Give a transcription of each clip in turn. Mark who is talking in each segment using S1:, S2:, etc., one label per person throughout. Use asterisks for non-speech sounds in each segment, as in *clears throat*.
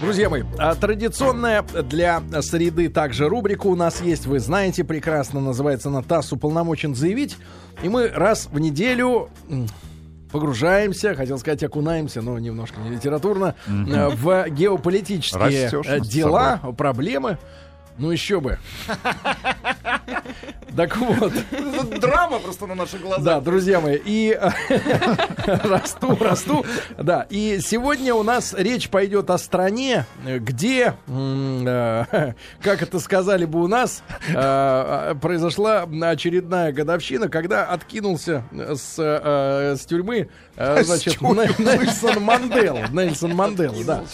S1: Друзья мои, а традиционная для среды также рубрика у нас есть, вы знаете, прекрасно называется она «ТАСС уполномочен заявить». И мы раз в неделю погружаемся, хотел сказать, окунаемся, но немножко не литературно, mm-hmm. в геополитические Растешь дела, проблемы. Ну еще бы. Так вот.
S2: Драма просто на наших глазах.
S1: Да, друзья мои. И *laughs* расту, расту. Да. И сегодня у нас речь пойдет о стране, где, э, *laughs* как это сказали бы у нас, э, произошла очередная годовщина, когда откинулся с, э, с тюрьмы значит, Нельсон Мандела. Нельсон Мандела, да.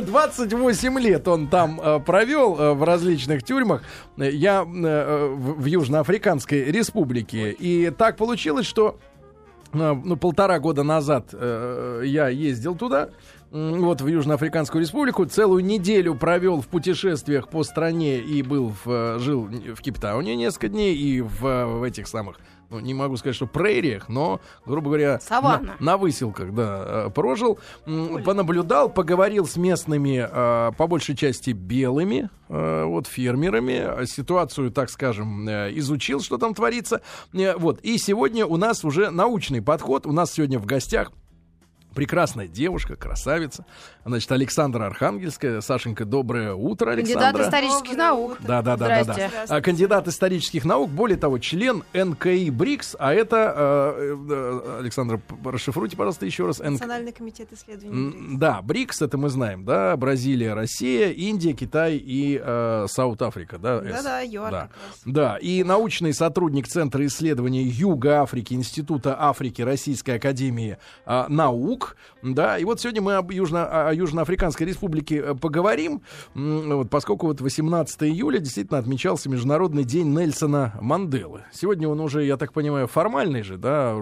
S1: 28 лет он там провел в различных тюрьмах. Я в Южноафриканской республике. И так получилось, что ну, полтора года назад э, я ездил туда, вот в Южноафриканскую республику, целую неделю провел в путешествиях по стране и был в, жил в Кейптауне несколько дней и в, в этих самых ну, не могу сказать, что прериях, но, грубо говоря, на, на выселках, да, э, прожил, Ой. понаблюдал, поговорил с местными, э, по большей части белыми, э, вот фермерами, ситуацию, так скажем, изучил, что там творится, вот. И сегодня у нас уже научный подход, у нас сегодня в гостях прекрасная девушка, красавица. Значит, Александра Архангельская. Сашенька, доброе утро, Александра.
S3: Кандидат исторических наук.
S1: Да, да, да, да, да. Кандидат исторических наук, более того, член НКИ БРИКС, а это, э, э, Александра, расшифруйте, пожалуйста, еще раз.
S3: Национальный комитет исследований.
S1: Да, БРИКС, это мы знаем, да, Бразилия, Россия, Индия, Китай и э, South Africa, да?
S3: Да, да, ЮАР.
S1: Да. да, и научный сотрудник Центра исследований Юга Африки, Института Африки Российской Академии э, Наук, юг, да, и вот сегодня мы об Южно, о Южноафриканской республике э, поговорим, вот, поскольку вот 18 июля действительно отмечался Международный день Нельсона Манделы. Сегодня он уже, я так понимаю, формальный же, да,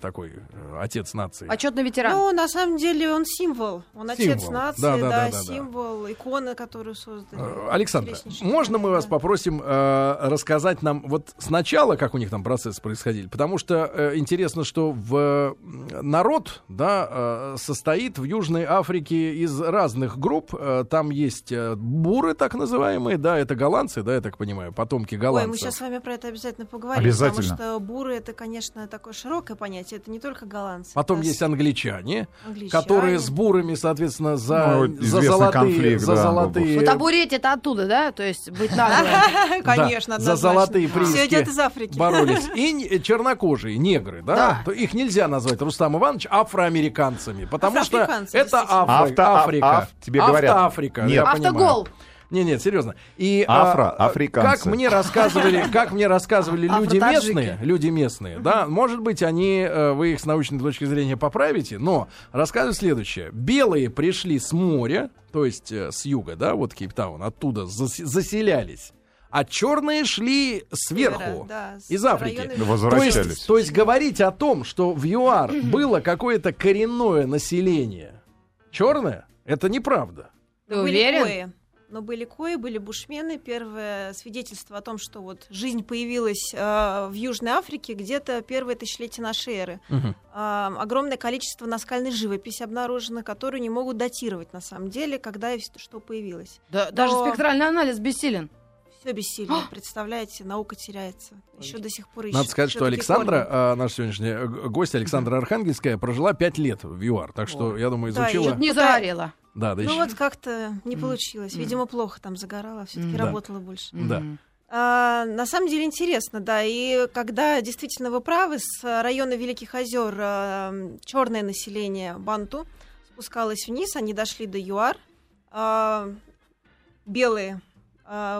S1: такой э, отец нации.
S3: Отчетный ветеран.
S4: Ну, на самом деле он символ, он символ. отец нации, да, да, да, да символ, да. икона, которую создали.
S1: Э, Александр, можно мы вас попросим э, рассказать нам вот сначала, как у них там процесс происходил, потому что э, интересно, что в народ, да, Э, состоит в Южной Африке из разных групп. Э, там есть э, буры, так называемые, да, это голландцы, да, я так понимаю, потомки голландцев.
S4: Ой, мы сейчас с вами про это обязательно поговорим.
S1: Обязательно.
S4: Потому что буры это, конечно, такое широкое понятие, это не только голландцы.
S1: Потом это... есть англичане, англичане, которые с бурами, соответственно, за, ну, за золотые... Конфликт, за да, золотые...
S3: Вот обуреть это оттуда, да? То есть быть
S4: надо. *laughs* Конечно,
S1: За золотые прииски
S4: Все идет из Африки.
S1: Боролись. *laughs* И чернокожие, негры, да? Их нельзя назвать, Рустам Иванович, афроамериканцы африканцами, потому что это Афри- Авто, Африка. Аф,
S2: тебе говорят.
S1: Африка.
S3: Нет. Автогол.
S1: Не, нет, серьезно. И
S2: Афро, а,
S1: как мне рассказывали, как мне рассказывали люди местные, люди местные, да, может быть, они э, вы их с научной точки зрения поправите, но рассказывают следующее: белые пришли с моря, то есть э, с юга, да, вот Кейптаун, оттуда заселялись а черные шли сверху, да, из Африки.
S2: Возвращались.
S1: То есть, то есть говорить о том, что в ЮАР *clears throat* было какое-то коренное население черное, это неправда.
S3: Ты уверен?
S4: но были кои, были бушмены. Первое свидетельство о том, что вот жизнь появилась э, в Южной Африке где-то первое тысячелетие нашей эры. Угу. Э, огромное количество наскальной живописи обнаружено, которую не могут датировать на самом деле, когда и что появилось.
S3: Да, но... Даже спектральный анализ бессилен
S4: все бессильно. *gasps* Представляете, наука теряется. Еще до сих пор ищет.
S1: Надо сказать, что Александра, а, наша сегодняшняя гость Александра Архангельская, прожила пять лет в ЮАР. Так что, я думаю, изучила...
S3: Да, не загорела.
S1: Да, да
S4: ну еще... вот как-то не получилось. Видимо, плохо там загорала, все-таки да. работала больше.
S1: Да.
S4: А, на самом деле интересно, да. И когда действительно вы правы, с района Великих озер а, черное население Банту спускалось вниз, они дошли до ЮАР. А, белые э,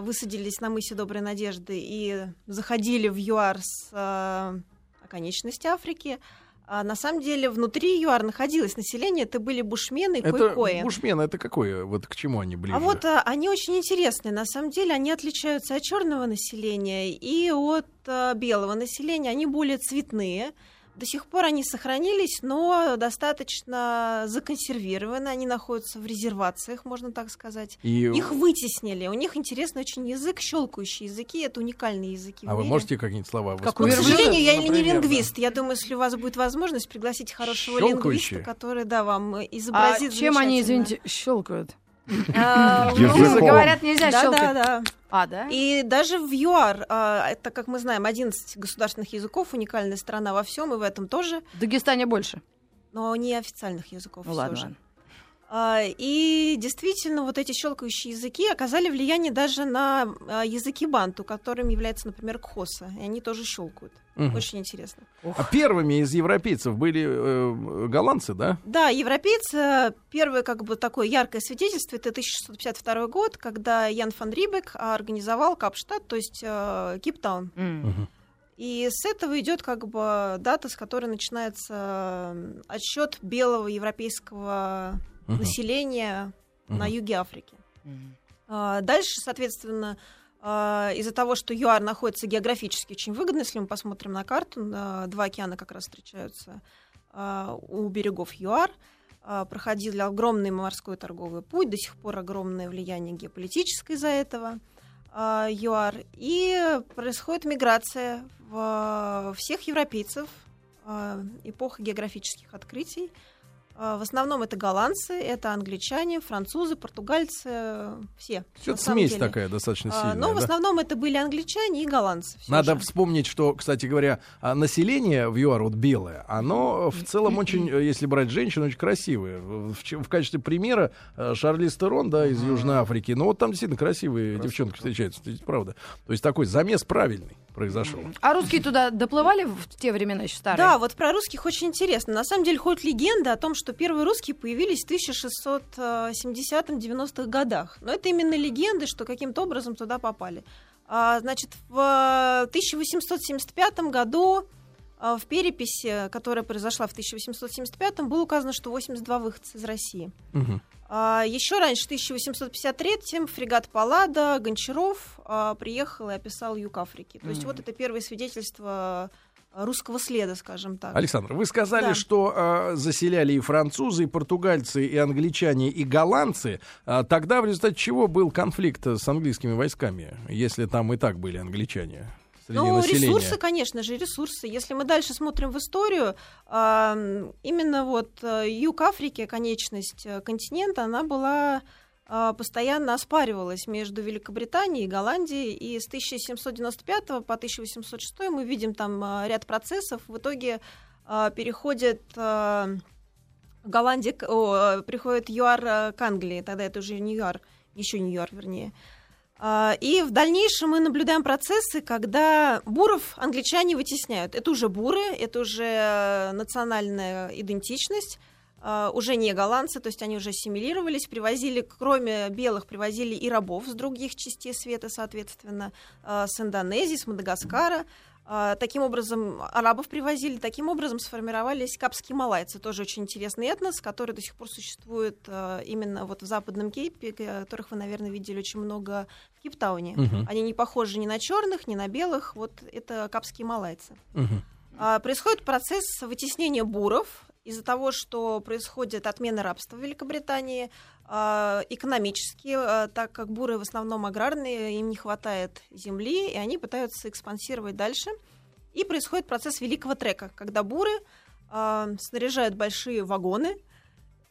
S4: высадились на мысе Доброй Надежды и заходили в ЮАР с э, оконечности Африки, а на самом деле внутри ЮАР находилось население, это были бушмены и койкои.
S1: Бушмены это какое? Вот к чему они ближе?
S4: А вот а, они очень интересные. На самом деле они отличаются от черного населения и от а, белого населения. Они более цветные, До сих пор они сохранились, но достаточно законсервированы. Они находятся в резервациях, можно так сказать.
S1: И...
S4: Их вытеснили. У них интересный очень язык, щелкающие языки. Это уникальные языки.
S1: А
S4: в
S1: вы можете какие-нибудь слова
S3: Как
S4: к сожалению, я не
S1: например,
S4: лингвист. Я думаю, если у вас будет возможность, пригласите хорошего лингвиста, который, да, вам
S3: А
S4: изобразит
S3: чем они, извините, щелкают? *laughs*
S4: А,
S3: Говорят, нельзя
S4: Да,
S3: щелкать.
S4: да, да.
S3: А, да?
S4: И даже в ЮАР, а, это, как мы знаем, 11 государственных языков, уникальная страна во всем, и в этом тоже,
S3: В Дагестане больше.
S4: но не официальных языков.
S3: Ну
S4: всё
S3: ладно,
S4: же. А, И действительно, вот эти щелкающие языки оказали влияние даже на а, языки банту, которым является, например, кхоса. И они тоже щелкают.
S1: Мгм.
S4: Очень интересно.
S1: А первыми из европейцев были э, голландцы, да?
S4: Да, европейцы, э, первое как бы такое яркое свидетельство, это 1652 год, когда Ян фан Рибек организовал Капштадт, то есть э, Кейптаун.
S3: М.
S4: И с этого идет как бы дата, с которой начинается отсчет белого европейского
S1: Мгм.
S4: населения на
S1: Мгм.
S4: юге Африки. А, Дальше, соответственно, а, из-за того, что ЮАР находится географически очень выгодно, если мы посмотрим на карту, на два океана как раз встречаются а, у берегов ЮАР, проходил огромный морской торговый путь, до сих пор огромное влияние геополитическое из-за этого ЮАР, и происходит миграция всех европейцев, эпоха географических открытий. А, В основном это голландцы, это англичане, французы, португальцы, все. Самом
S1: смесь
S4: деле.
S1: такая достаточно
S4: А,
S1: сильная.
S4: Но в
S1: да?
S4: основном это были англичане и голландцы.
S1: Надо
S4: же.
S1: вспомнить, что, кстати говоря, а, население в ЮАР вот белое, оно в целом очень, э, если брать женщин, очень красивые. В, в в качестве примера э, Шарлиз Терон, да, из Южной Африки. Ну вот там действительно красивые девчонки встречаются, правда. То есть такой замес правильный произошел.
S3: А русские туда доплывали в те времена еще старые?
S4: Да, вот про русских очень интересно. На самом деле ходит легенда о том, что первые русские появились в 1670-90-х годах. Но это именно легенды, что каким-то образом туда попали. А, значит, в 1875 году а, в переписи, которая произошла в 1875, было указано, что 82 выходца из России.
S1: Мгм.
S4: А, Еще раньше, в 1853-м, фрегат Паллада Гончаров приехал и описал юг Африки. То есть вот это первое свидетельство русского следа, скажем так.
S1: Александр, вы сказали,
S4: Да.
S1: что э, заселяли и французы, и португальцы, и англичане, и голландцы. А тогда в результате чего был конфликт с английскими войсками, если там и так были англичане среди
S4: Ну,
S1: населения?
S4: ресурсы, конечно же, ресурсы. Если мы дальше смотрим в историю, именно вот э, юг Африки, конечность э, континента, она была постоянно оспаривалась между Великобританией и Голландией, и с 1795 по 1806 мы видим там а, ряд процессов. В итоге а, переходит а, Голландия, о, приходит ЮАР к Англии, тогда это уже не ЮАР, еще не ЮАР, вернее. А, И в дальнейшем мы наблюдаем процессы, когда буров англичане вытесняют. Это уже буры, это уже национальная идентичность, а, уже не голландцы, то есть они уже ассимилировались, привозили, кроме белых, привозили и рабов с других частей света, соответственно, а, с Индонезии, с Мадагаскара. А, Таким образом, арабов привозили, таким образом сформировались капские малайцы, тоже очень интересный этнос, который до сих пор существует а, именно вот в Западном Кейпе, которых вы, наверное, видели очень много в Кейптауне.
S1: Мгм.
S4: Они не похожи ни на черных, ни на белых, вот это капские малайцы. А, Происходит процесс вытеснения буров из-за того, что происходит отмена рабства в Великобритании, а, экономически, а, так как буры в основном аграрные, им не хватает земли, и они пытаются экспансировать дальше. И происходит процесс великого трека, когда буры а, снаряжают большие вагоны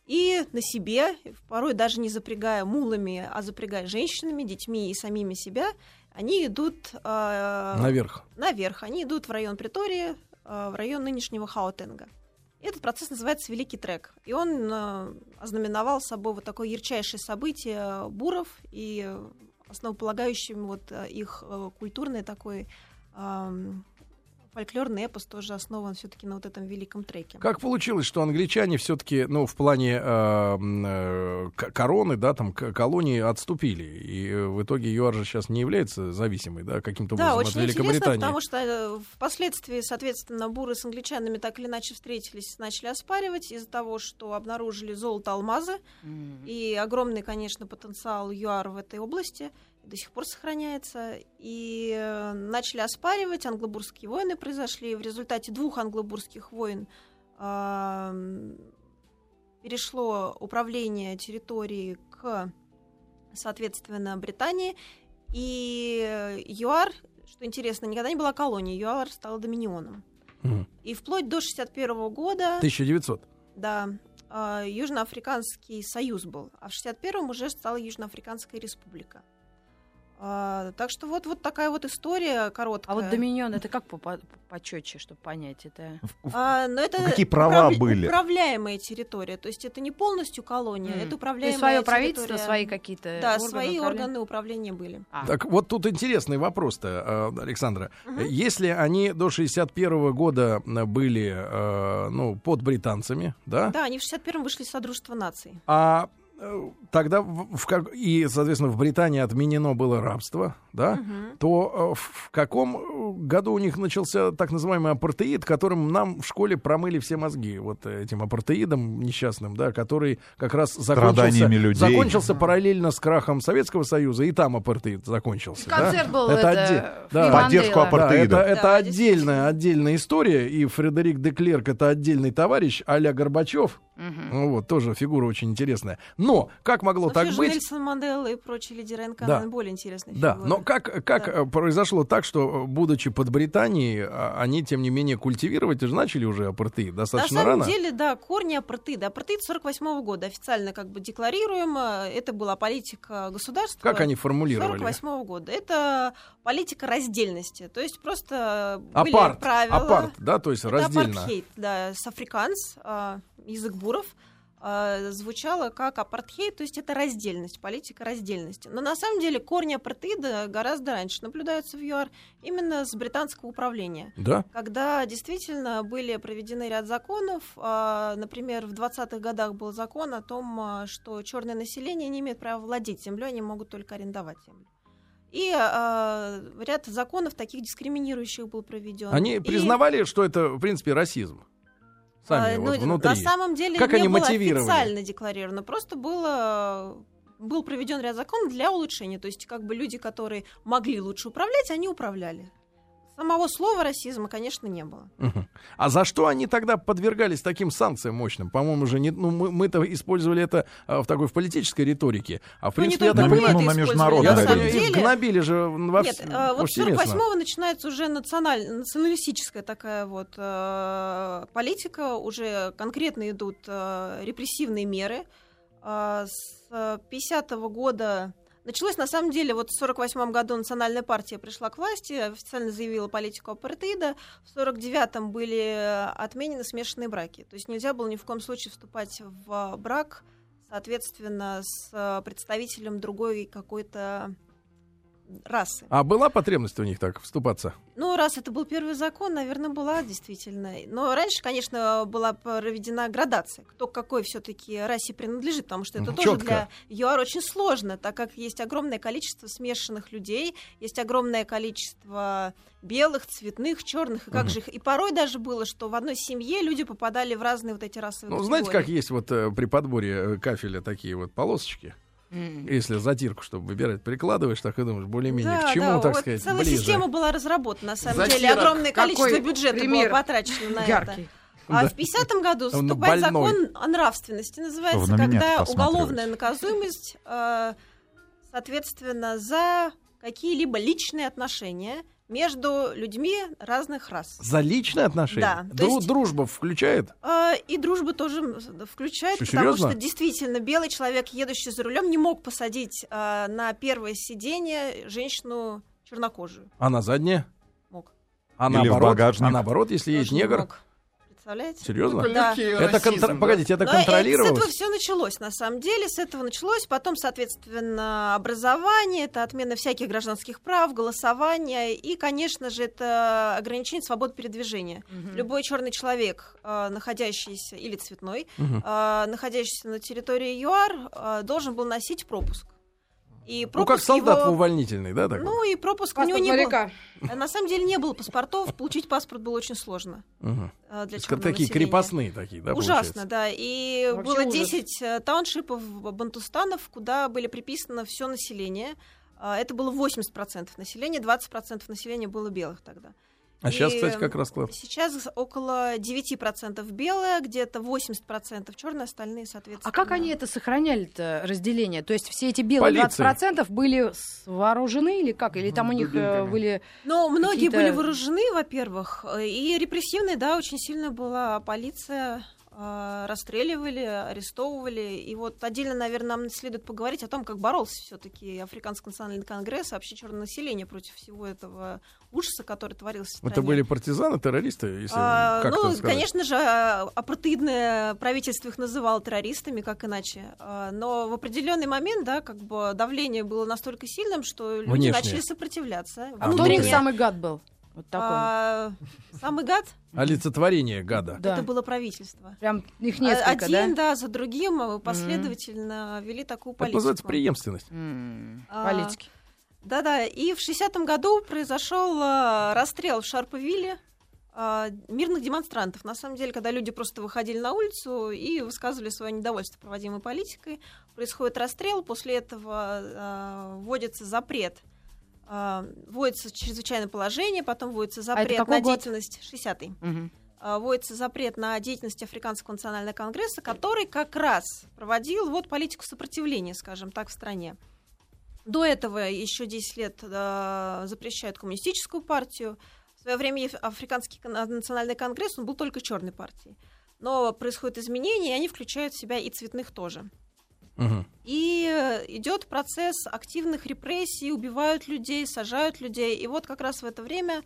S4: и на себе, порой даже не запрягая мулами, а запрягая женщинами, детьми и самими себя, они идут
S1: Наверх.
S4: наверх. Они идут в район Притории, э, в район нынешнего Хаутенга. Этот процесс называется Великий трек. И он э, ознаменовал собой вот такое ярчайшее событие буров и основополагающим вот э, их э, культурный такой ам, фольклорный эпос тоже основан все-таки на вот этом великом треке.
S1: Как получилось, что англичане все-таки, ну, в плане э, э, короны, да, там, колонии отступили, и э, в итоге ЮАР же сейчас не является зависимой, да, каким-то
S4: Да,
S1: образом от
S4: очень интересно,
S1: Великобритании.
S4: потому что э, впоследствии, соответственно, буры с англичанами так или иначе встретились, начали оспаривать из-за того, что обнаружили золото, алмазы,
S3: М.
S4: И огромный, конечно, потенциал ЮАР в этой области. До сих пор сохраняется. И э, начали оспаривать, англобурские войны произошли. В результате двух англобурских войн перешло управление территорией к, соответственно, Британии. И ЮАР, что интересно, никогда не была колонией, ЮАР стала доминионом. И вплоть до 61 года,
S1: 1900.
S4: да, а, Южноафриканский союз был, а в 61-м уже стала Южноафриканская республика. А, так что вот, вот такая вот история короткая.
S3: А вот Доминион, это как по, по, почетче, чтобы понять это?
S4: А, но это
S5: Какие права
S4: управля-
S5: были?
S4: Управляемая территория, то есть это не полностью колония,
S3: М.
S4: это
S3: То
S4: управляемая
S3: есть свое правительство,
S4: территория.
S3: свои какие-то
S4: Да,
S3: органы
S4: свои
S3: управления?
S4: органы управления были.
S3: А.
S1: Так вот тут интересный вопрос-то, э, Александра.
S4: Мгм.
S1: Если они до 61 года были э, ну, под британцами, да,
S4: Да, они в 61-м вышли из Содружества наций.
S1: а тогда в, в как- и, соответственно, в Британии отменено было рабство, да,
S4: Мгм.
S1: то э, в каком э, году у них начался так называемый апартеид, которым нам в школе промыли все мозги, вот этим апартеидом несчастным, да, который как раз закончился,
S5: людей.
S1: закончился параллельно с крахом Советского Союза, и там апартеид закончился. да.
S3: Концерт был
S1: Это
S3: это,
S1: отде-
S3: в
S1: да.
S5: Поддержку
S1: Да,
S5: апартеида.
S1: это, это
S4: Да,
S1: отдельная, отдельная история, и Фредерик де Клерк это отдельный товарищ, а-ля Горбачев,
S3: Мгм.
S1: ну вот, тоже фигура очень интересная. Но, как могло
S4: Но
S1: так быть?
S4: Нельсон Мандела и прочие лидеры НК,
S1: Да.
S4: более интересные
S1: Да,
S4: фигуры.
S1: но как, как
S4: Да.
S1: э, произошло так, что, э, будучи под Британией, а, они, тем не менее, культивировать же начали уже апартеид
S4: На
S1: достаточно
S4: самом
S1: рано?
S4: деле, да, корни апартеида. Апартеид 48 года официально как бы декларируемо. Это была политика государства.
S1: Как они формулировали?
S4: 48 года. Это политика раздельности. То есть просто были
S1: Апарт,
S4: правила.
S1: апарт, да, то есть
S4: Это
S1: раздельно.
S4: апартхейт, да, с африканс, а, язык буров, звучало как апартхейт, то есть это раздельность, политика раздельности. Но на самом деле корни апартеида гораздо раньше наблюдаются в ЮАР именно с британского управления
S1: Да?
S4: когда действительно были проведены ряд законов. а, Например, в 20-х годах был закон о том, а, что черное население не имеет права владеть землей, они могут только арендовать землю. И а, ряд законов таких дискриминирующих был проведен.
S1: Они
S4: И,
S1: признавали, что это, в принципе, расизм. Сами
S4: а,
S1: вот
S4: ну,
S1: внутри.
S4: На самом деле
S1: Как
S4: не
S1: они
S4: было
S1: мотивировали?
S4: официально декларировано, просто было был проведен ряд законов для улучшения. То есть, как бы люди, которые могли лучше управлять, они управляли. Самого слова расизма, конечно, не было.
S1: А за что они тогда подвергались таким санкциям мощным? По-моему, же не, ну, мы, мы-то использовали это а, в такой в политической риторике. А в
S4: Ну, не
S1: принципе, я так
S5: понимаю, ну, на
S1: я
S4: на самом деле.
S1: гнобили же во
S4: Нет,
S1: вс-
S4: э, вот с
S1: повсеместно.
S4: 48-го начинается уже националь... националистическая такая вот э, политика, уже конкретно идут э, репрессивные меры. А с 50-го года началось, на самом деле, вот в 48-м году национальная партия пришла к власти, официально заявила политику апартеида. В 49-м были отменены смешанные браки. То есть нельзя было ни в коем случае вступать в брак, соответственно, с представителем другой какой-то расы.
S1: А была потребность у них так вступаться?
S4: Ну, раз это был первый закон, наверное, была действительно. Но раньше, конечно, была проведена градация, кто к какой все-таки расе принадлежит, потому что это
S1: Мгм.
S4: тоже для ЮАР очень сложно, так как есть огромное количество смешанных людей, есть огромное количество белых, цветных, черных, и как
S1: Мгм.
S4: же их. И порой даже было, что в одной семье люди попадали в разные вот эти расовые
S1: Ну, знаете, как
S4: категории.
S1: есть вот э, при подборе э, кафеля такие вот полосочки?
S3: М.
S1: Если затирку, чтобы выбирать, прикладываешь, так и думаешь, более-менее
S4: Да,
S1: к чему,
S4: да,
S1: так
S4: вот
S1: сказать,
S4: целая
S1: ближе.
S4: система была разработана, на самом
S2: Затирок.
S4: деле. Огромное количество
S3: Какой
S4: бюджета
S3: пример
S4: было потрачено на это.
S3: Яркий.
S4: А
S1: Да.
S4: в 50-м году вступает
S1: больной.
S4: закон о нравственности, называется, когда уголовная наказуемость, э, соответственно, за какие-либо личные отношения между людьми разных рас.
S1: За личные отношения?
S4: Да, то
S1: Дру-
S4: есть-
S1: Дружба включает?
S4: Э, И дружбу тоже включает,
S1: Что,
S4: потому
S1: серьезно?
S4: что действительно белый человек, едущий за рулем, не мог посадить э, на первое сиденье женщину чернокожую.
S1: А на заднее?
S4: Мог.
S1: А
S5: Или в
S1: наоборот,
S5: багажник.
S1: а наоборот, если есть
S4: Тоже
S1: негр?
S4: мог. Представляете?
S1: Серьезно?
S2: Такой
S4: Да.
S1: Это
S2: расизм,
S1: контр-
S2: да.
S1: Погодите, это
S4: Но, э, С
S1: контролировалось?
S4: этого все началось, на самом деле. С этого началось. Потом, соответственно, образование, это отмена всяких гражданских прав, голосование. И, конечно же, это ограничение свободы передвижения.
S3: Мгм.
S4: Любой черный человек, э, находящийся, или цветной, э, находящийся на территории ЮАР, э, должен был носить пропуск. И
S1: Ну, как
S4: пропуск
S1: солдат
S4: его-
S1: в увольнительный, да? Так?
S4: Ну и пропуск у него
S3: Паспорт
S4: не был.
S3: моряка.
S4: А На самом деле не было паспортов, получить паспорт было очень сложно э, для
S1: Такие
S4: населения.
S1: крепостные такие, да,
S4: Ужасно,
S1: получается?
S4: да. И
S3: Вообще
S4: было
S3: ужас.
S4: 10 э, тауншипов бантустанов, куда были приписано все население. Это было 80% населения, 20% населения было белых тогда.
S1: А сейчас,
S4: И,
S1: кстати, как расклад?
S4: Сейчас около 9% белое, где-то 80% черное, остальные, соответственно.
S3: А как они это сохраняли-то, разделение? То есть все эти белые
S1: Полиция.
S3: 20% были вооружены или как? Или там у них э,
S2: Дубинками.
S3: были...
S4: Но многие были вооружены, во-первых, э, и репрессивной, да, очень сильно была полиция, расстреливали, арестовывали. И вот отдельно, наверное, нам следует поговорить о том, как боролся все-таки Африканский национальный конгресс, и вообще черное население против всего этого ужаса, который творился в стране.
S1: Это были партизаны, террористы, если
S4: А,
S1: как
S4: ну,
S1: сказать?
S4: конечно же, а, апартеидное правительство их называло террористами, как иначе. А, Но в определенный момент, да, как бы давление было настолько сильным, что люди
S1: Внешнее.
S4: начали сопротивляться.
S3: А кто у них
S4: Внутренне.
S3: самый гад был? Вот такой.
S4: А, самый гад
S1: Олицетворение гада.
S3: да.
S4: это было правительство.
S3: Прям их
S4: А-
S3: несколько,
S4: Один,
S3: да?
S4: да, за другим а, последовательно вели такую
S1: Это
S4: политику.
S1: называется преемственность.
S4: А,
S3: Политики.
S4: Да-да, и в 60-м году произошел а, расстрел в Шарповилле а, мирных демонстрантов. На самом деле, когда люди просто выходили на улицу и высказывали свое недовольство проводимой политикой, происходит расстрел, после этого а, вводится запрет. А, Вводится чрезвычайное положение, потом вводится запрет
S3: какой
S4: на
S3: год?
S4: деятельность 60-й.
S3: Мгм.
S4: а, вводится запрет на деятельность Африканского национального конгресса, который как раз проводил вот политику сопротивления, скажем так, в стране. До этого еще 10 лет э, запрещают коммунистическую партию. В свое время Африканский национальный конгресс он был только черной партией. Но происходят изменения, и они включают в себя и цветных тоже.
S1: Мгм.
S4: И э, идет процесс активных репрессий, убивают людей, сажают людей. И вот как раз в это время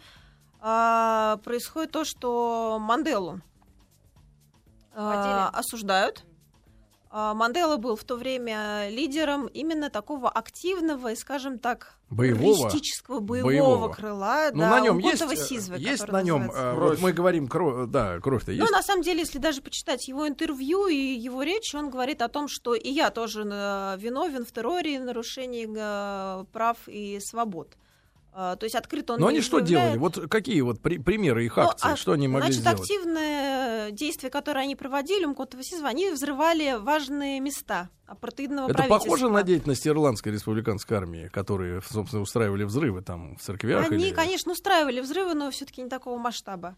S4: а, происходит то, что Манделу а, осуждают. А, Мандела был в то время лидером именно такого активного и, скажем так,
S1: Боевого.
S4: боевого,
S1: Боевого.
S4: крыла.
S1: Ну,
S4: да,
S1: на нем есть,
S4: Укотова
S1: э, есть
S4: который
S1: на нем,
S4: называется.
S1: э,
S2: Кровь.
S1: вот мы говорим, кровь, да, кровь-то есть.
S4: Ну, на самом деле, если даже почитать его интервью и его речь, он говорит о том, что и я тоже э, виновен в терроре и нарушении прав и свобод. А, То есть открыто он
S1: Но они что
S4: заявляет.
S1: делали? Вот какие вот при- примеры их
S4: Ну,
S1: акций?
S4: а,
S1: что они могли
S4: Значит,
S1: сделать?
S4: активное действие, которое они проводили, Мкотова Сизва, они взрывали важные места апартеидного
S1: Это похоже на деятельность Ирландской республиканской армии, которые, собственно, устраивали взрывы там в церквях?
S4: Они,
S1: или-
S4: конечно, устраивали взрывы, но все-таки не такого масштаба.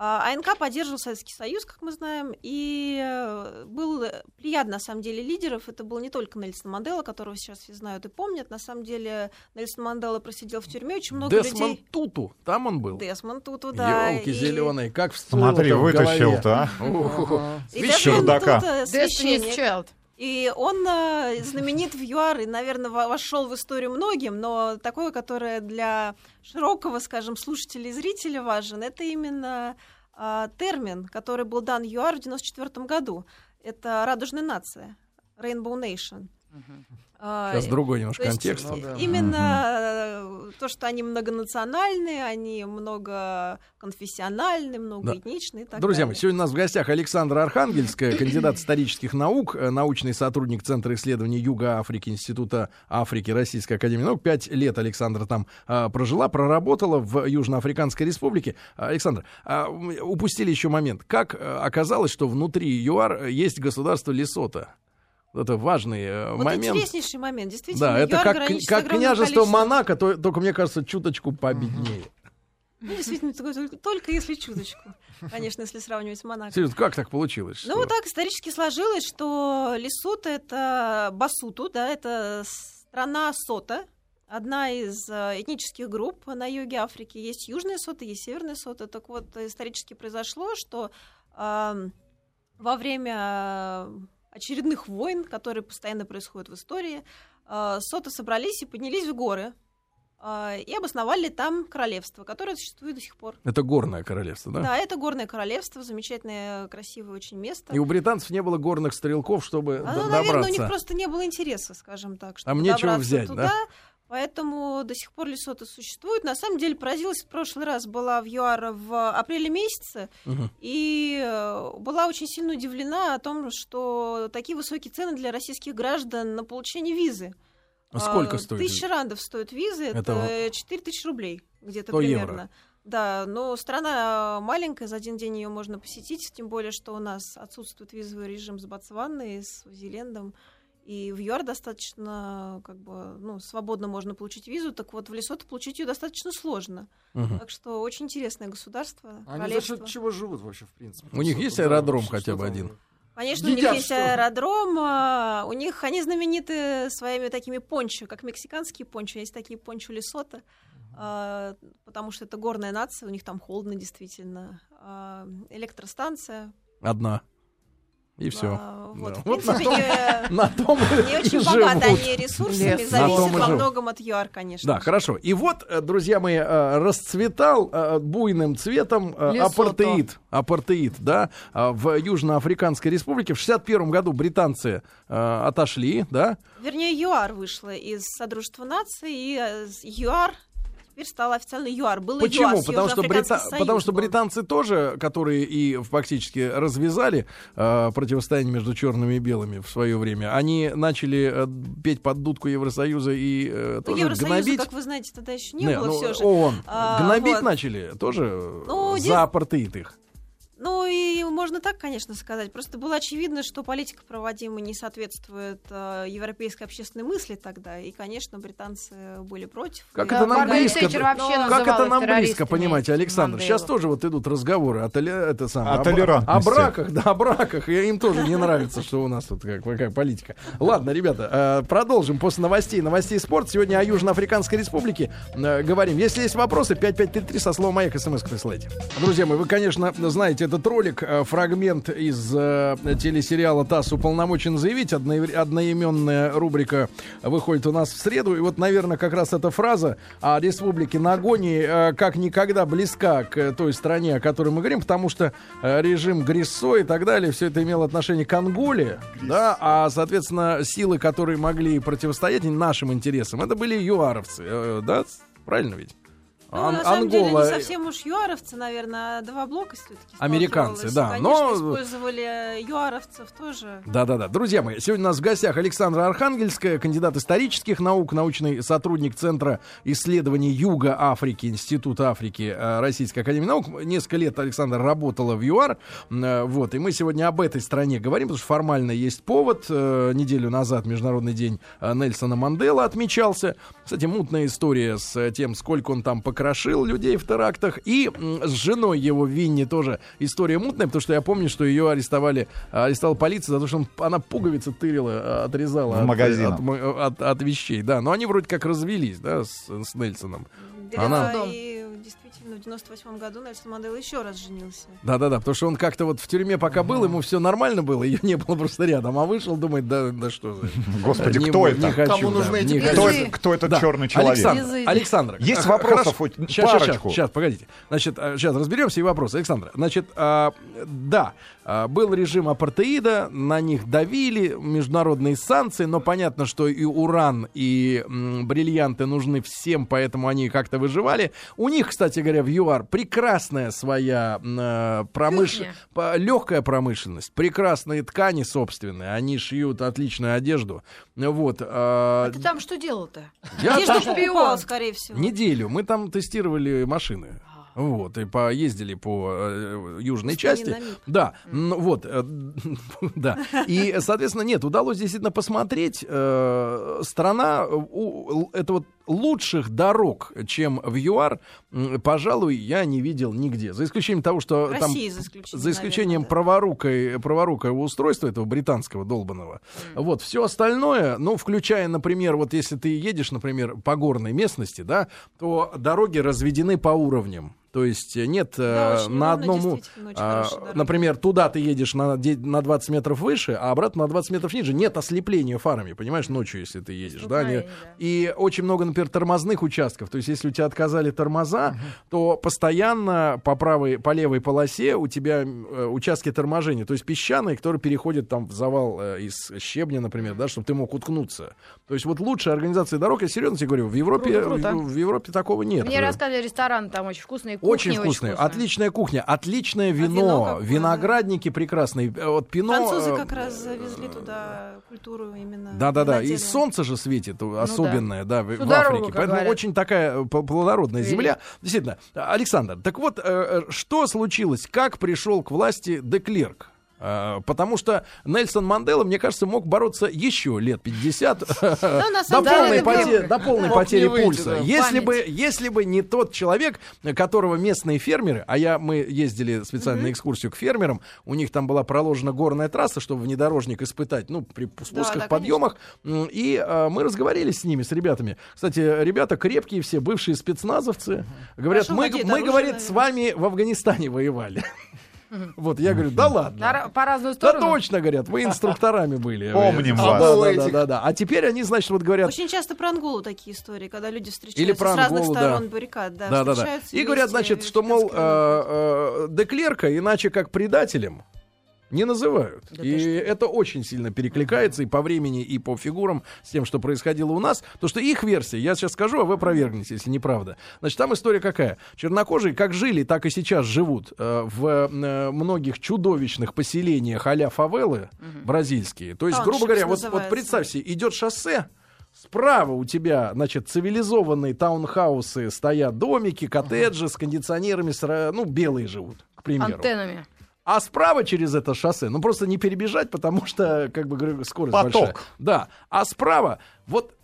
S4: А АНК поддерживал Советский Союз, как мы знаем, и э, был плеяд, на самом деле, лидеров. Это был не только Нельсон Мандела, которого сейчас все знают и помнят. На самом деле Нельсон Мандела просидел в тюрьме, очень много
S1: Десмонд
S4: людей...
S1: Туту, там он был.
S4: Десмонд Туту, да.
S1: Елки
S4: и-
S1: зеленые, как всплыло
S5: Смотри, вытащил-то, а.
S4: Десмонд
S5: чердака.
S3: Destiny's
S4: священник.
S3: Child.
S4: И он э, знаменит в ЮАР и, наверное, во- вошел в историю многим, но такое, которое для широкого, скажем, слушателя и зрителя важен, это именно а, термин, который был дан ЮАР в 94 году. Это радужная нация, Rainbow Nation. А,
S1: Сейчас другой немножко
S4: то есть,
S1: контекст.
S2: Ну да.
S4: Именно э, то, что они многонациональные, они многоконфессиональные, многоэтничные. и так
S1: Друзья мои,
S4: далее.
S1: сегодня у нас в гостях Александра Архангельская, *coughs* кандидат исторических наук, э, научный сотрудник Центра исследований Юга Африки, Института Африки Российской Академии Наук. Пять лет Александра там а, прожила, проработала в Южноафриканской Республике. А, Александр, а, упустили еще момент. Как э, оказалось, что внутри ЮАР есть государство Лесота? Это важный э,
S4: Вот
S1: момент.
S4: интереснейший момент, действительно.
S1: Да, это как, как княжество
S4: количеством-
S1: Монако, то- только, мне кажется, чуточку победнее.
S4: Ну, действительно, только, только- если чуточку. Конечно, если сравнивать с Монако.
S1: Серьезно, как так получилось?
S4: Ну,
S1: что-
S4: вот так исторически сложилось, что Лесут — это Басуту, да, это страна Сота, одна из э, этнических групп на юге Африки. Есть южная Сота, есть северная Сота. Так вот, исторически произошло, что ам, во время э, очередных войн, которые постоянно происходят в истории, э, Соты собрались и поднялись в горы э, и обосновали там королевство, которое существует до сих пор.
S1: Это горное королевство, да?
S4: Да, это горное королевство, замечательное, красивое очень место.
S1: И у британцев не было горных стрелков, чтобы
S4: А, ну, наверное, у
S1: добраться.
S4: них просто не было интереса, скажем так, чтобы
S1: Там нечего
S4: добраться
S1: взять,
S4: туда.
S1: да?
S4: Поэтому до сих пор Лесото существует. На самом деле, поразилась в прошлый раз, была в ЮАР в апреле месяце,
S1: Мгм.
S4: и э, была очень сильно удивлена о том, что такие высокие цены для российских граждан на получение визы.
S1: А сколько
S4: А,
S1: стоит?
S4: Тысяча рандов стоит визы,
S1: Это
S4: 4 тысячи рублей где-то
S1: 100 евро.
S4: примерно. Да, но страна маленькая, за один день ее можно посетить, тем более, что у нас отсутствует визовый режим с Ботсваной, с Зелендом. И в ЮАР достаточно, как бы, ну, свободно можно получить визу, так вот в Лесото получить ее достаточно сложно.
S1: Мгм.
S4: Так что очень интересное государство,
S2: Они за счет чего живут вообще, в принципе?
S1: У них есть аэродром
S2: что
S1: хотя бы
S2: там?
S1: один?
S4: Конечно,
S2: Едят
S4: у них есть
S2: что?
S4: аэродром, а, у них они знамениты своими такими пончо, как мексиканские пончо, есть такие пончо Лесота, а, потому что это горная нация, у них там холодно действительно. А, Электростанция.
S1: Одна. И все.
S4: а, вот,
S1: Да.
S4: в
S1: Вот на
S4: принципе, не,
S1: На том *laughs*
S4: не
S1: и
S4: очень богаты они ресурсами,
S3: Лес.
S1: На том
S4: зависит во
S1: живут.
S4: многом от ЮАР, конечно.
S1: Да,
S4: же.
S1: хорошо. И вот, э, друзья мои, э, расцветал э, буйным цветом
S3: Лесото.
S1: апартеид. Апартеид, да, а, в Южноафриканской республике. В 61 году британцы отошли, да.
S4: Вернее, ЮАР вышла из Содружества наций, и с- ЮАР теперь стала официально ЮАР. Было
S1: Почему?
S4: ЮАС,
S1: Потому что, брита-
S4: союз
S1: потому что британцы тоже, которые и фактически развязали э, противостояние между черными и белыми в свое время, они начали э, петь под дудку Евросоюза и э,
S4: Ну,
S1: тоже
S4: Евросоюза,
S1: гнобить.
S4: как вы знаете, тогда еще не,
S1: Не,
S4: было
S1: ну,
S4: все же.
S1: ООН.
S4: А,
S1: гнобить
S4: вот.
S1: начали тоже э,
S4: Ну,
S1: за
S4: дес-
S1: апартеид их.
S4: Ну и можно так, конечно, сказать. Просто было очевидно, что политика проводимая не соответствует э, европейской общественной мысли тогда. И, конечно, британцы были против.
S1: Как
S4: И
S1: это
S3: вообще
S4: Но-
S1: Как это нам близко, понимаете, Александр? Сейчас тоже вот идут разговоры о, толе- это самое,
S5: О
S1: бра-
S5: толерантности.
S1: о браках, да, о браках. И им тоже не нравится, что у нас тут как, какая политика. Ладно, ребята, э, продолжим после новостей. Новостей спорт. Сегодня о Южноафриканской республике э, говорим. Если есть вопросы, 5533 со словом «Маяк» смс присылайте. Друзья мои, вы, конечно, знаете этот ролик, э, фрагмент из э, телесериала «ТАСС уполномочен заявить». Одноименная рубрика выходит у нас в среду. И вот, наверное, как раз эта фраза о республике Нагони э, как никогда близка к той стране, о которой мы говорим, потому что режим Гриссо и так далее, все это имело отношение к Анголе, да, а, соответственно, силы, которые могли противостоять нашим интересам, это были юаровцы, да, правильно ведь?
S4: Ну,
S1: Ан-
S4: на самом деле,
S1: Ангола-
S4: не совсем уж юаровцы, наверное, а два блока все-таки.
S1: Американцы, да,
S4: Конечно,
S1: но-
S4: использовали юаровцев тоже.
S1: Да-да-да. Друзья мои, сегодня у нас в гостях Александра Архангельская, кандидат исторических наук, научный сотрудник Центра исследований Юга Африки, Института Африки э, Российской Академии Наук. Несколько лет Александр работала в ЮАР. Э, Вот, и мы сегодня об этой стране говорим, потому что формально есть повод. Э, Неделю назад Международный день Нельсона Мандела отмечался. Кстати, мутная история с тем, сколько он там покрошил людей в терактах. И с женой его Винни тоже история мутная, потому что я помню, что ее арестовали, э, арестовала полиция за то, что он- она пуговицы тырила, э, отрезала
S5: В
S1: от,
S5: магазинах.
S1: от мо- от- от вещей. Да, но они вроде как развелись, да, с, с Нельсоном.
S4: Да,
S1: Она-
S4: и в 98 году Нельсон Мандела еще раз женился.
S1: Да-да-да, потому что он как-то вот в тюрьме пока был, ему все нормально было, ее не было просто рядом, а вышел, думает, да, да что за...
S5: Господи,
S1: Не
S5: кто это?
S1: Не хочу,
S2: Кому
S1: да,
S2: нужны эти?
S5: Кто,
S3: Язык.
S5: это- кто этот
S1: Да.
S5: черный человек?
S1: Александр.
S5: Есть
S1: а,
S5: вопросов
S1: хорошо.
S5: парочку?
S1: Щас, погодите. Значит, сейчас разберемся и вопрос. Александр, значит, а, да, а, был режим апартеида, на них давили международные санкции, но понятно, что и уран, и бриллианты нужны всем, поэтому они как-то выживали. У них, кстати говоря, в ЮАР прекрасная своя промышленность, легкая промышленность, прекрасные ткани собственные, они шьют отличную одежду. Вот. а,
S3: А ты там что делал-то?
S1: я
S4: Одежду
S1: там-
S4: покупала, скорее всего.
S1: Неделю. Мы там тестировали машины. Вот, и поездили по э, южной
S4: Господин
S1: части. Да, ну, вот, э, *laughs* да. И, соответственно, нет, удалось действительно посмотреть. э, страна, это вот лучших дорог, чем в ЮАР, пожалуй, я не видел нигде. За исключением того, что
S4: В
S1: там...
S4: За исключением,
S1: За исключением
S4: наверное, да.
S1: праворукой, праворукого устройства этого британского долбанного. Вот, все остальное, ну, включая, например, вот если ты едешь, например, по горной местности, да, то дороги разведены по уровням. То есть э, нет
S4: Да,
S1: э, на одном...
S4: очень
S1: а, например, туда ты едешь на, на 20 метров выше, а обратно на 20 метров ниже. Нет ослепления фарами, понимаешь, ночью, если ты едешь. Да, не-
S3: да.
S1: и очень много, например, тормозных участков. То есть, если у тебя отказали тормоза, то постоянно по правой, по левой полосе у тебя э, участки торможения, то есть песчаные, которые переходят там в завал э, из щебня, например, да, чтобы ты мог уткнуться. То есть, вот лучшая организация дорог, я серьезно тебе говорю, в Европе,
S3: Круто, круто.
S1: В, в Европе такого нет.
S3: Мне рассказывали, ресторан там очень вкусный, кухня
S1: Очень вкусная, отличная кухня, отличное вино,
S4: вино какое,
S1: виноградники прекрасные. Э, Вот пино.
S4: Французы
S1: э,
S4: как раз завезли туда культуру именно.
S1: Да-да-да, и солнце же светит э, особенное, да, в,
S3: Всю как
S1: Поэтому
S3: говорят.
S1: очень такая э, плодородная
S3: Велик.
S1: земля. Действительно, Александр, так вот, э, э, что случилось? Как пришел к власти Деклерк? А, Потому что Нельсон Мандела, мне кажется, мог бороться еще лет 50
S4: на
S1: до полной,
S4: это
S1: поте-
S4: был-
S1: до полной потери пульса.
S2: да.
S1: Если бы, если бы не тот человек, которого местные фермеры, а я, мы ездили специально на экскурсию к фермерам, у них там была проложена горная трасса, чтобы внедорожник испытать, ну, при спусках,
S4: да,
S1: подъемах, и а, мы разговаривали с ними, с ребятами. Кстати, ребята крепкие все, бывшие спецназовцы. Говорят,
S4: Хорошо
S1: мы, мы, говорит, с вами в Афганистане воевали. Вот, я говорю, да ладно.
S3: По разную
S1: Да
S3: сторону.
S1: точно, говорят, вы инструкторами были. *laughs*
S5: Помним
S1: Да,
S5: вас.
S1: Да, да, да, да. А теперь они, значит, вот говорят,
S4: Очень часто про Анголу такие истории, когда люди встречаются
S1: Или про
S4: с разных
S1: Анголу, да.
S4: сторон баррикад. Да,
S1: да, да, да.
S4: встречаются
S1: И говорят, значит, что, мол,
S4: войне.
S1: э, э, Деклерка иначе как предателем не называют.
S3: Да
S1: и это очень сильно перекликается и по времени, и по фигурам с тем, что происходило у нас. То, что их версия, я сейчас скажу, а вы опровергнете, если неправда. Значит, там история какая? Чернокожие как жили, так и сейчас живут э, в э, многих чудовищных поселениях а-ля фавелы бразильские. То есть, грубо
S4: Тауншипс
S1: говоря, вот, вот представь себе, идет шоссе, Справа у тебя, значит, цивилизованные таунхаусы, стоят домики, коттеджи с кондиционерами, с ну, белые живут, к примеру.
S3: Антеннами.
S1: А справа через это шоссе, ну просто не перебежать, потому что, как бы говорю, скорость
S5: Поток.
S1: большая. Да. А справа, вот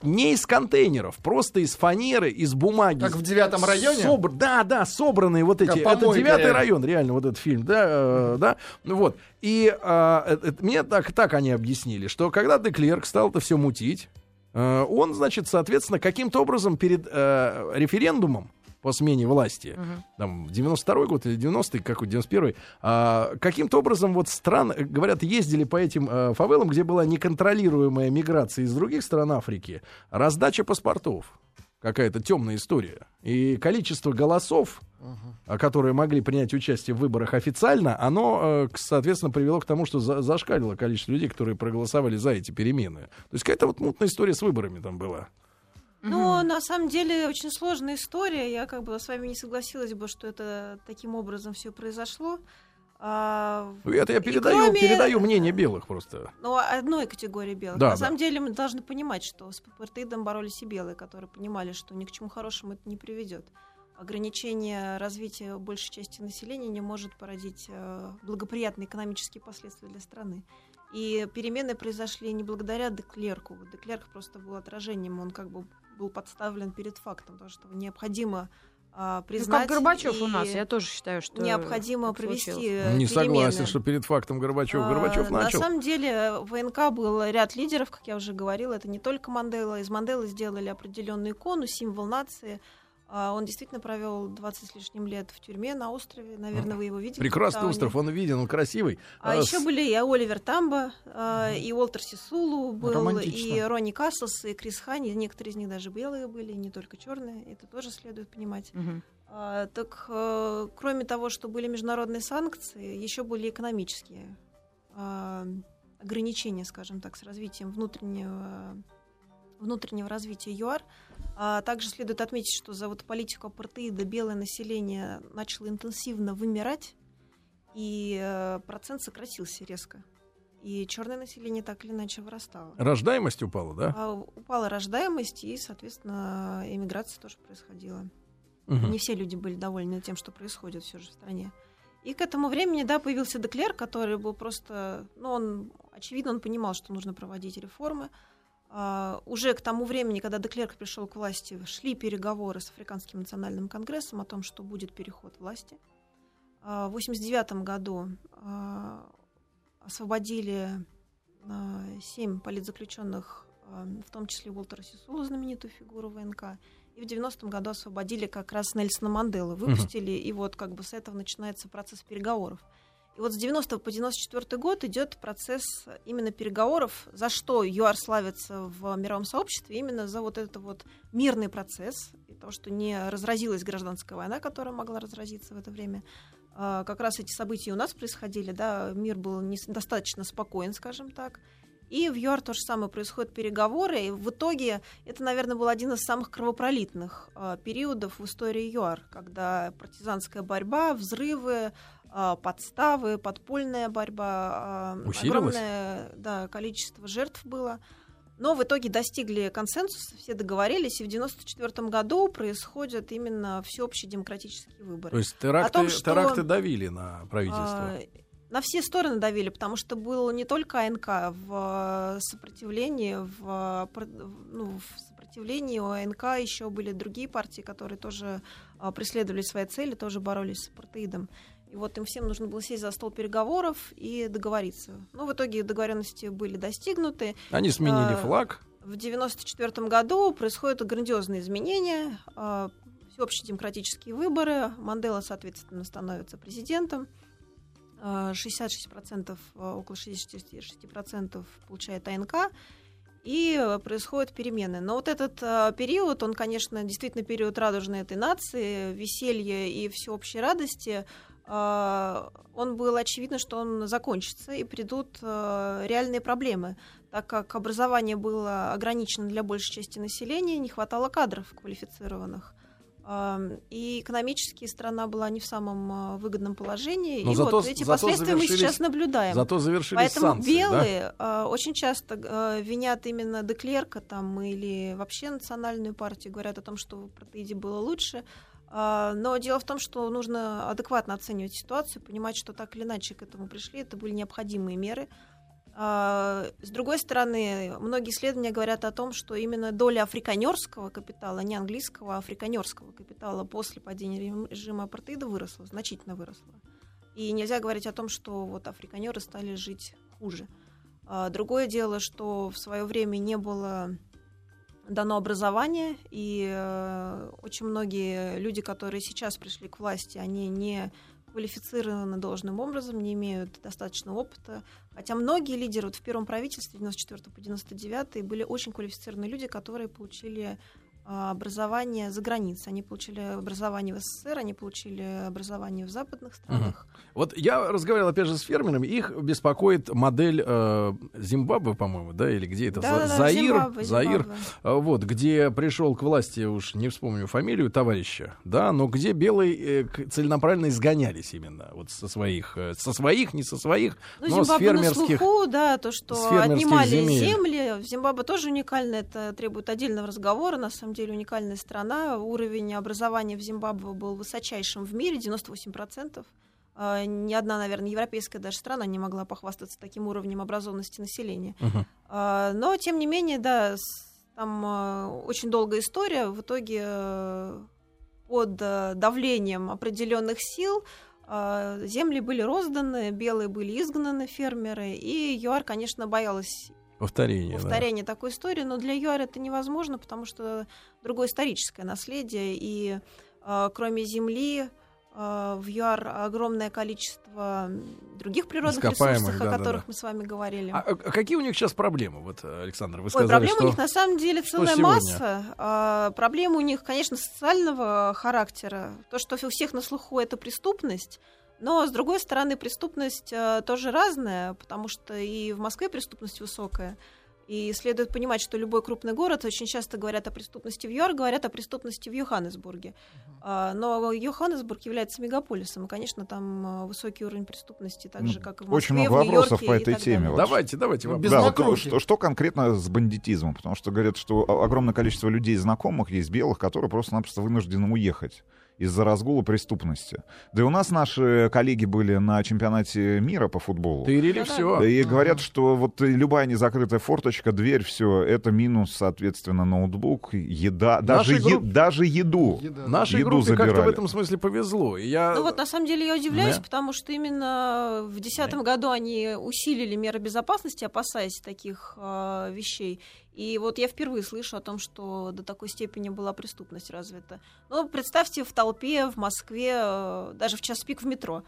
S1: не из контейнеров, просто из фанеры, из бумаги.
S2: Как в девятом районе?
S1: Собр- Да, да, собранные вот эти.
S2: Как
S1: Это девятый район, реально, вот этот фильм, да, э, да. Вот. И э, э, мне так, так они объяснили, что когда Деклерк стал это все мутить, э, он, значит, соответственно, каким-то образом перед э, референдумом по смене власти, там, 92-й год или 90-й, какой, 91-й, а, каким-то образом вот стран, говорят, ездили по этим э, фавелам, где была неконтролируемая миграция из других стран Африки, раздача паспортов. Какая-то темная история. И количество голосов, а, которые могли принять участие в выборах официально, оно, э, соответственно, привело к тому, что за- зашкалило количество людей, которые проголосовали за эти перемены. То есть какая-то вот мутная история с выборами там была.
S4: Ну, на самом деле, очень сложная история. Я как бы с вами не согласилась бы, что это таким образом все произошло. А,
S1: Это я передаю,
S4: кроме-
S1: передаю мнение белых просто.
S4: Ну, одной категории белых.
S1: Да,
S4: На
S1: да.
S4: самом деле мы должны понимать, что с апартеидом боролись и белые, которые понимали, что ни к чему хорошему это не приведет. Ограничение развития большей части населения не может породить э, благоприятные экономические последствия для страны. И перемены произошли не благодаря Деклерку. Деклерк просто был отражением, он как бы был подставлен перед фактом, потому что необходимо а,
S3: Ну,
S4: признать...
S3: как Горбачев у
S4: и
S3: нас, я тоже считаю, что
S4: необходимо провести
S3: случилось.
S4: э,
S1: Не согласен,
S4: перемены.
S1: что перед фактом Горбачев.
S4: А,
S1: Горбачев начал.
S4: На самом деле в ВНК был ряд лидеров, как я уже говорила. Это не только Мандела. Из Манделы сделали определенную икону, символ нации. А, Он действительно провел 20 с лишним лет в тюрьме на острове. Наверное, вы его видели.
S1: Прекрасный
S4: Тауне.
S1: остров, он виден, он красивый.
S4: А
S1: А,
S4: еще
S1: с-
S4: были и Оливер Тамбо, а, и Уолтер Сисулу был,
S2: Романтично.
S4: и Ронни Каслс, и Крис Хани. Некоторые из них даже белые были, не только черные. Это тоже следует понимать.
S3: Мгм.
S4: А, так, э, кроме того, что были международные санкции, еще были экономические а, ограничения, скажем так, с развитием внутреннего, внутреннего развития ЮАР. А также следует отметить, что за вот политику апартеида белое население начало интенсивно вымирать, и э, процент сократился резко. И черное население так или иначе вырастало.
S1: Рождаемость упала, да?
S4: А упала рождаемость, и, соответственно, эмиграция тоже происходила.
S1: Мгм.
S4: Не все люди были довольны тем, что происходит все же в стране. И к этому времени, да, появился Деклер, который был просто, ну, он, очевидно, он понимал, что нужно проводить реформы. А, уже к тому времени, когда Деклерк пришел к власти, шли переговоры с Африканским национальным конгрессом о том, что будет переход власти. А, в 1989 году а, освободили семь политзаключенных, в том числе Уолтера Сисулу, знаменитую фигуру ВНК. И в 90-м году освободили как раз Нельсона Манделы, выпустили, и вот как бы с этого начинается процесс переговоров. И вот с 90 по 94 год идет процесс именно переговоров, за что ЮАР славится в мировом сообществе, именно за вот этот вот мирный процесс, и то, что не разразилась гражданская война, которая могла разразиться в это время. А, Как раз эти события у нас происходили, да, мир был недостаточно спокоен, скажем так. И в ЮАР то же самое происходят переговоры, и в итоге это, наверное, был один из самых кровопролитных а, периодов в истории ЮАР, когда партизанская борьба, взрывы, подставы, подпольная борьба, а, огромное да, количество жертв было. Но в итоге достигли консенсуса, все договорились, и в 1994 году происходят именно всеобщие демократические выборы.
S1: То есть теракты,
S4: том, что-
S1: теракты давили на правительство.
S4: А, на все стороны давили, потому что был не только АНК в сопротивлении, в, ну, в сопротивлении у АНК еще были другие партии, которые тоже а, преследовали свои цели, тоже боролись с апартеидом. И вот им всем нужно было сесть за стол переговоров и договориться. Ну, в итоге договоренности были достигнуты.
S1: Они сменили
S4: А,
S1: флаг.
S4: В 1994 году происходят грандиозные изменения, а, всеобщие демократические выборы. Мандела, соответственно, становится президентом. А, 66%, а, около 66% получает АНК. И происходят перемены. Но вот этот э, период, он, конечно, действительно период радужной этой нации, веселья и всеобщей радости. Э, он был очевидно, что он закончится, и придут э, реальные проблемы так как образование было ограничено для большей части населения, не хватало кадров квалифицированных. Ам, И экономически страна была не в самом а, выгодном положении.
S1: Но
S4: и
S1: зато-
S4: вот эти
S1: зато
S4: последствия мы сейчас наблюдаем.
S1: Зато завершились
S4: Поэтому
S1: санкции, да?
S4: белые а, очень часто винят именно Деклерка там или вообще национальную партию, говорят о том, что в протеиде было лучше. А, Но дело в том, что нужно адекватно оценивать ситуацию, понимать, что так или иначе к этому пришли, это были необходимые меры. А, С другой стороны, многие исследования говорят о том, что именно доля африканерского капитала, не английского, а африканерского капитала после падения режим- режима апартеида выросла, значительно выросла. И нельзя говорить о том, что вот африканеры стали жить хуже. А, Другое дело, что в свое время не было дано образование, и э, очень многие люди, которые сейчас пришли к власти, они не квалифицированы должным образом, не имеют достаточно опыта. Хотя многие лидеры вот в первом правительстве 94 по 99 были очень квалифицированные люди, которые получили образование за границей. Они получили образование в СССР, они получили образование в западных странах.
S1: Вот я разговаривал, опять же, с фермерами. Их беспокоит модель э, Зимбабве, по-моему, да, или где это? За-
S4: Да-да-да,
S1: Заир,
S4: Зимбабве,
S1: Заир,
S4: Зимбабве.
S1: э, вот, где пришел к власти, уж не вспомню фамилию товарища, да, но где белые э, целенаправленно изгонялись именно вот со своих, э, со своих, не со своих,
S4: Ну,
S1: но с
S4: Зимбабве на
S1: фермерских.
S4: слуху, да, то, что
S1: с
S4: отнимали
S1: земель.
S4: земли. Зимбабве тоже уникально, это требует отдельного разговора. На самом деле уникальная страна. Уровень образования в Зимбабве был высочайшим в мире, 98%. А, Ни одна, наверное, европейская даже страна не могла похвастаться таким уровнем образованности населения. А, Но, тем не менее, да, там а, очень долгая история. В итоге э, под э, давлением определенных сил земли были розданы, белые были изгнаны, фермеры, и ЮАР, конечно, боялась
S1: Повторение. да.
S4: повторения такой истории, но для ЮАР это невозможно, потому что другое историческое наследие, и а, кроме земли а, в ЮАР огромное количество других природных ресурсов,
S1: да,
S4: о
S1: да,
S4: которых
S1: да.
S4: мы с вами говорили.
S1: А, а какие у них сейчас проблемы? Вот, Александр, вы
S4: Ой,
S1: сказали,
S4: проблем
S1: что...
S4: у них на самом деле целая масса. А, проблемы у них, конечно, социального характера. То, что у всех на слуху, это преступность. Но, с другой стороны, преступность а, тоже разная, потому что и в Москве преступность высокая. И следует понимать, что любой крупный город, очень часто говорят о преступности в ЮАР, говорят о преступности в Йоханнесбурге. А, но Йоханнесбург является мегаполисом, и, конечно, там а, высокий уровень преступности, так
S5: Ну,
S4: же, как и в
S5: очень
S4: Москве,
S5: много
S4: в Нью-Йорке
S5: вопросов по этой теме. Вот
S1: Давайте, давайте.
S2: Ну, без
S5: Да, вот что, что конкретно с бандитизмом? Потому что говорят, что огромное количество людей знакомых есть белых, которые просто-напросто вынуждены уехать из-за разгула преступности. Да и у нас наши коллеги были на чемпионате мира по футболу.
S1: Тырили
S4: Да-да.
S1: все.
S5: Да и говорят, что вот любая незакрытая форточка, дверь, все, это минус, соответственно, ноутбук, еда, даже,
S1: Нашей
S5: е-
S1: групп-
S5: даже еду.
S2: Еда.
S1: Нашей
S5: Еду
S1: группе как-то в
S5: забирали.
S1: этом смысле повезло. И Я...
S4: Ну вот на самом деле я удивляюсь,
S1: Да.
S4: потому что именно в 2010 году они усилили меры безопасности, опасаясь таких э, вещей. И вот я впервые слышу о том, что до такой степени была преступность развита. Ну, представьте, в толпе, в Москве, э, даже в час пик в метро.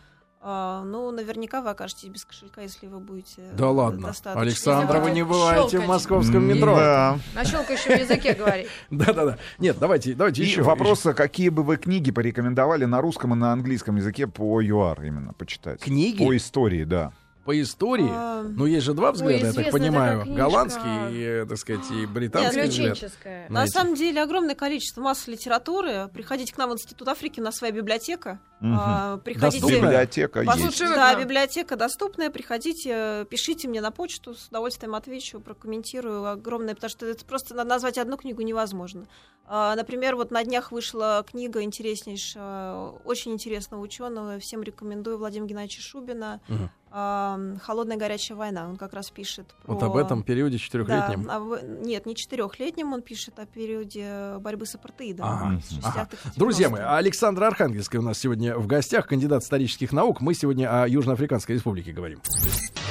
S4: А, ну, наверняка вы окажетесь без кошелька, если вы будете...
S1: Да ладно.
S4: достаточно
S1: Александра, вы не
S3: Щелкать.
S1: бываете в московском метро.
S5: Да.
S3: На щелкающем языке говори. *laughs*
S1: Да-да-да. Нет, давайте, давайте еще.
S5: вопрос, а какие бы вы книги порекомендовали на русском и на английском языке по ЮАР именно почитать?
S1: Книги
S5: По истории, да.
S1: По истории.
S4: А,
S1: Ну, есть же два взгляда, я так понимаю. Голландский и, так сказать, и британский взгляд.
S3: Приключенческая.
S1: на
S4: На самом деле огромное количество массы литературы. Приходите к нам в Институт Африки, у нас своя библиотека. А, Приходите.
S1: Доступная?
S5: Библиотека есть.
S4: Послушайте,
S3: Выгодно.
S4: да, библиотека доступная. Приходите, пишите мне на почту, с удовольствием отвечу, прокомментирую. Огромное, потому что это просто на- назвать одну книгу невозможно. А, Например, вот на днях вышла книга интереснейшая, очень интересного ученого. Всем рекомендую Владимира Геннадьевича Шубина.
S1: Мгм.
S4: А, Холодная горячая война. Он как раз пишет про...
S1: Вот об этом периоде
S4: Да,
S1: четырехлетнем.
S4: а в- нет, не четырехлетнем, он пишет о периоде борьбы с апартеидом.
S1: Ага,
S4: 60-х,
S1: ага.
S4: 90-х.
S1: Друзья мои, Александра Архангельская у нас сегодня в гостях, кандидат исторических наук. Мы сегодня о Южноафриканской республике говорим.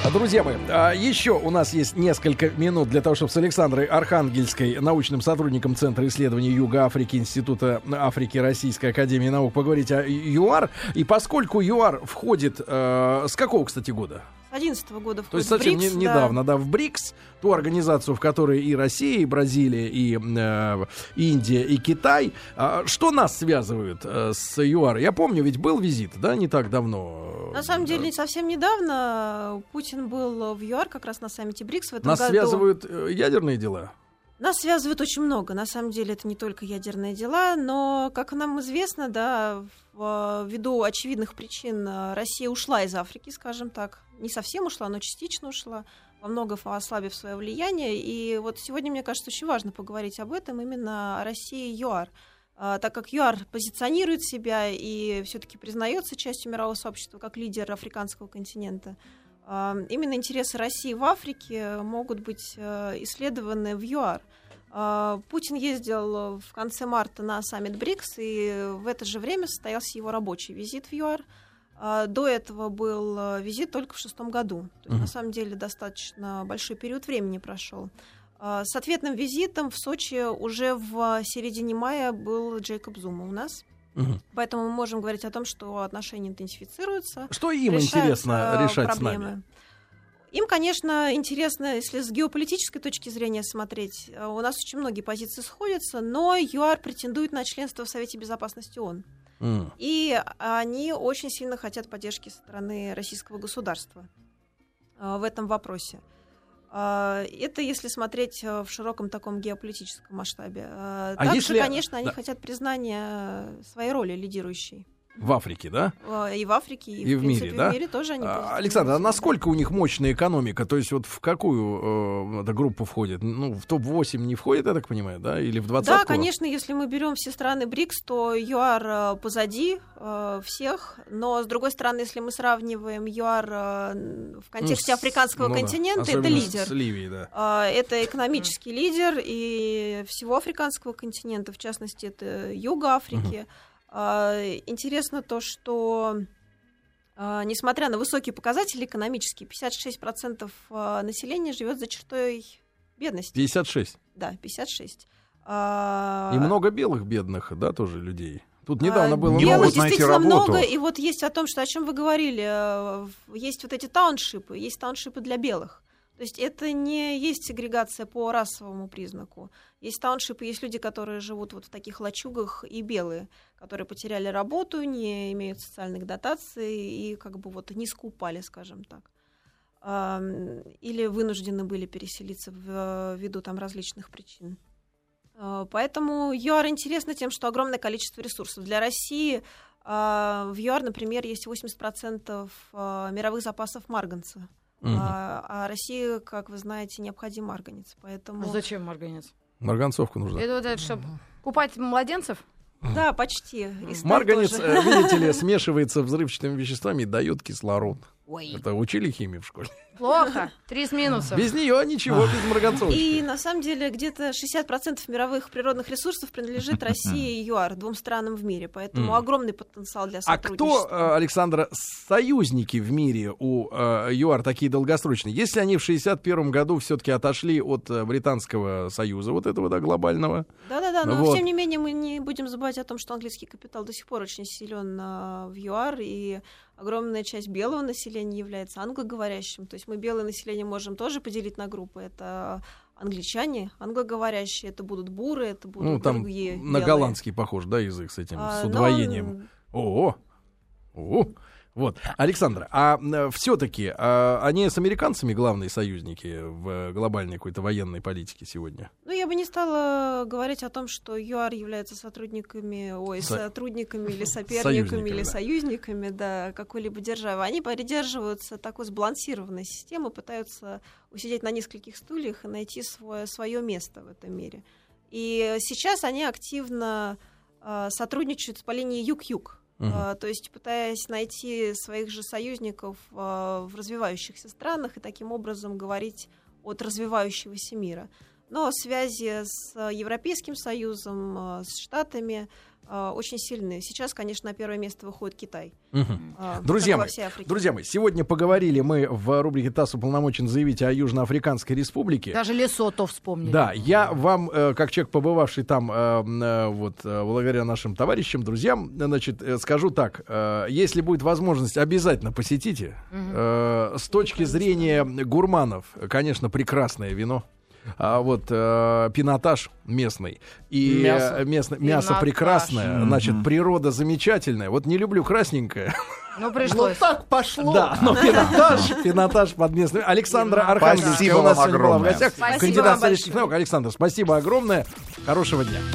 S1: А, Друзья мои, а, еще у нас есть несколько минут для того, чтобы с Александрой Архангельской, научным сотрудником Центра исследований Юга Африки, Института Африки Российской Академии наук, поговорить о ЮАР. И поскольку ЮАР входит... э, с какого, кстати, года?
S4: С 11 года
S1: То есть совсем
S4: БРИКС,
S1: не-
S4: да.
S1: недавно, да. в БРИКС, ту организацию, в которой и Россия, и Бразилия, и э, Индия, и Китай. А что нас связывает э, с ЮАР? Я помню, ведь был визит, да, не так давно.
S4: На самом деле, совсем недавно Путин был в ЮАР, как раз на саммите БРИКС в этом
S1: Нас
S4: году.
S1: связывают э, ядерные дела.
S4: Нас связывает очень много. На самом деле, это не только ядерные дела, но, как нам известно, да, в- ввиду очевидных причин э, Россия ушла из Африки, скажем так. Не совсем ушла, но частично ушла, во многом ослабив свое влияние. И вот сегодня, мне кажется, очень важно поговорить об этом, именно о России и ЮАР. А, так как ЮАР позиционирует себя и все-таки признается частью мирового сообщества как лидер африканского континента, а, именно интересы России в Африке могут быть э, исследованы в ЮАР. А, Путин ездил в конце марта на саммит БРИКС, и в это же время состоялся его рабочий визит в ЮАР. А, До этого был э, визит только в шестом году. То есть, на самом деле, достаточно большой период времени прошел. А, С ответным визитом в Сочи уже в середине мая был Джейкоб Зума у нас.
S1: Мгм.
S4: Поэтому мы можем говорить о том, что отношения интенсифицируются.
S1: Что им интересно
S4: э,
S1: решать с
S4: проблемы.
S1: нами?
S4: Им, конечно, интересно, если с геополитической точки зрения смотреть, э, у нас очень многие позиции сходятся, но ЮАР претендует на членство в Совете Безопасности ООН.
S1: М.
S4: И они очень сильно хотят поддержки со стороны российского государства э, в этом вопросе. А, Это если смотреть э, в широком таком геополитическом масштабе. А Также,
S1: если-
S4: конечно, они
S1: да.
S4: хотят признания э, своей роли лидирующей.
S1: В Африке, да?
S4: Э, И в Африке, и,
S1: И в
S4: в, принципе,
S1: мире, да?
S4: в мире тоже они
S1: А, Александр, а насколько у них мощная экономика? То есть вот в какую э, эта группа входит? Ну, в топ-8 не входит, я так понимаю, да? Или в 20
S4: Да, конечно, если мы берем все страны БРИКС, то ЮАР э, позади э, всех, но с другой стороны, если мы сравниваем ЮАР э, в контексте африканского континента, это
S1: Ну Особенно
S4: лидер.
S1: С Ливией, да.
S4: А, Это экономический лидер и всего африканского континента, в частности, это юга Африки. А, Интересно то, что а, несмотря на высокие показатели экономические, 56% а, населения живет за чертой бедности.
S1: 56.
S4: Да, 56. А,
S1: И много белых бедных, да, тоже людей. Тут недавно
S4: а,
S1: было
S5: Не могут найти работу.
S4: много, и вот есть о том, что о чем вы говорили, есть вот эти тауншипы, есть тауншипы для белых. То есть это не есть сегрегация по расовому признаку. Есть тауншипы, есть люди, которые живут вот в таких лачугах, и белые, которые потеряли работу, не имеют социальных дотаций и как бы вот низко упали, скажем так. Или вынуждены были переселиться ввиду там различных причин. А, Поэтому ЮАР интересно тем, что огромное количество ресурсов. Для России а, в ЮАР, например, есть 80% а, мировых запасов марганца.
S1: Мгм.
S4: А, а России, как вы знаете, необходим марганец. Поэтому...
S3: Ну, Зачем марганец?
S1: Марганцовку нужно.
S3: Это вот это, чтобы купать младенцев?
S4: Да, почти.
S1: Марганец,
S4: тоже.
S1: э, видите ли, *laughs* смешивается взрывчатыми веществами и дает кислород.
S3: Ой,
S1: Это учили химию в школе.
S3: плохо. Три с минусом.
S1: Без нее ничего, без марганцовки.
S4: И на самом деле где-то 60% мировых природных ресурсов принадлежит России и ЮАР, двум странам в мире. Поэтому огромный потенциал для
S1: А
S4: сотрудничества.
S1: кто, э, Александра, союзники в мире у э, ЮАР такие долгосрочные? Если они в 61 году все-таки отошли от э, Британского союза, вот этого, да, глобального,
S4: Да-да-да, но
S1: Вот.
S4: тем не менее мы не будем забывать о том, что английский капитал до сих пор очень силен а, в ЮАР, и огромная часть белого населения является англоговорящим. То есть мы белое население можем тоже поделить на группы. Это англичане, англоговорящие, это будут буры, это будут
S1: ну, там
S4: другие
S1: на
S4: белые.
S1: голландский похож, да, язык с этим,
S4: А,
S1: с удвоением.
S4: он-
S1: О, о, Вот, Александра, а все-таки а, они с американцами главные союзники в глобальной какой-то военной политике сегодня?
S4: Ну, я бы не стала говорить о том, что ЮАР является сотрудниками, ой,
S1: Со-
S4: сотрудниками или *laughs* соперниками, или
S1: да.
S4: союзниками, да, какой-либо державы. Они придерживаются такой сбалансированной системы, пытаются усидеть на нескольких стульях и найти свое, свое место в этом мире. И сейчас они активно а, сотрудничают по линии юг-юг. А, то есть пытаясь найти своих же союзников а, в развивающихся странах и таким образом говорить от развивающегося мира. Но связи с а, Европейским Союзом, а, с Штатами а, очень сильные. Сейчас, конечно, на первое место выходит Китай. А,
S1: Друзья мои. Друзья мои, сегодня поговорили мы в рубрике ТАСС уполномочен заявить о Южноафриканской республике.
S3: Даже Лесото вспомнили.
S1: Да, я вам, э, как человек, побывавший там, э, э, вот, э, благодаря нашим товарищам, друзьям, значит, э, скажу так, э, если будет возможность, обязательно посетите. Э, С точки зрения гурманов, конечно, прекрасное вино. А вот э, пинотаж местный и
S2: Мясо.
S1: местное мясо
S3: Пинотаж.
S1: прекрасное, значит природа замечательная. Вот не люблю красненькое,
S3: Ну,
S2: Ну
S3: пришлось.
S2: так пошло.
S1: да, но *laughs* пинотаж, пинотаж под местным. Александра Архангельская
S5: Спасибо
S1: у нас сегодня была в
S5: огромное.
S1: гостях.
S4: Спасибо
S1: Кандидат исторических наук. Александр, спасибо огромное. Хорошего дня.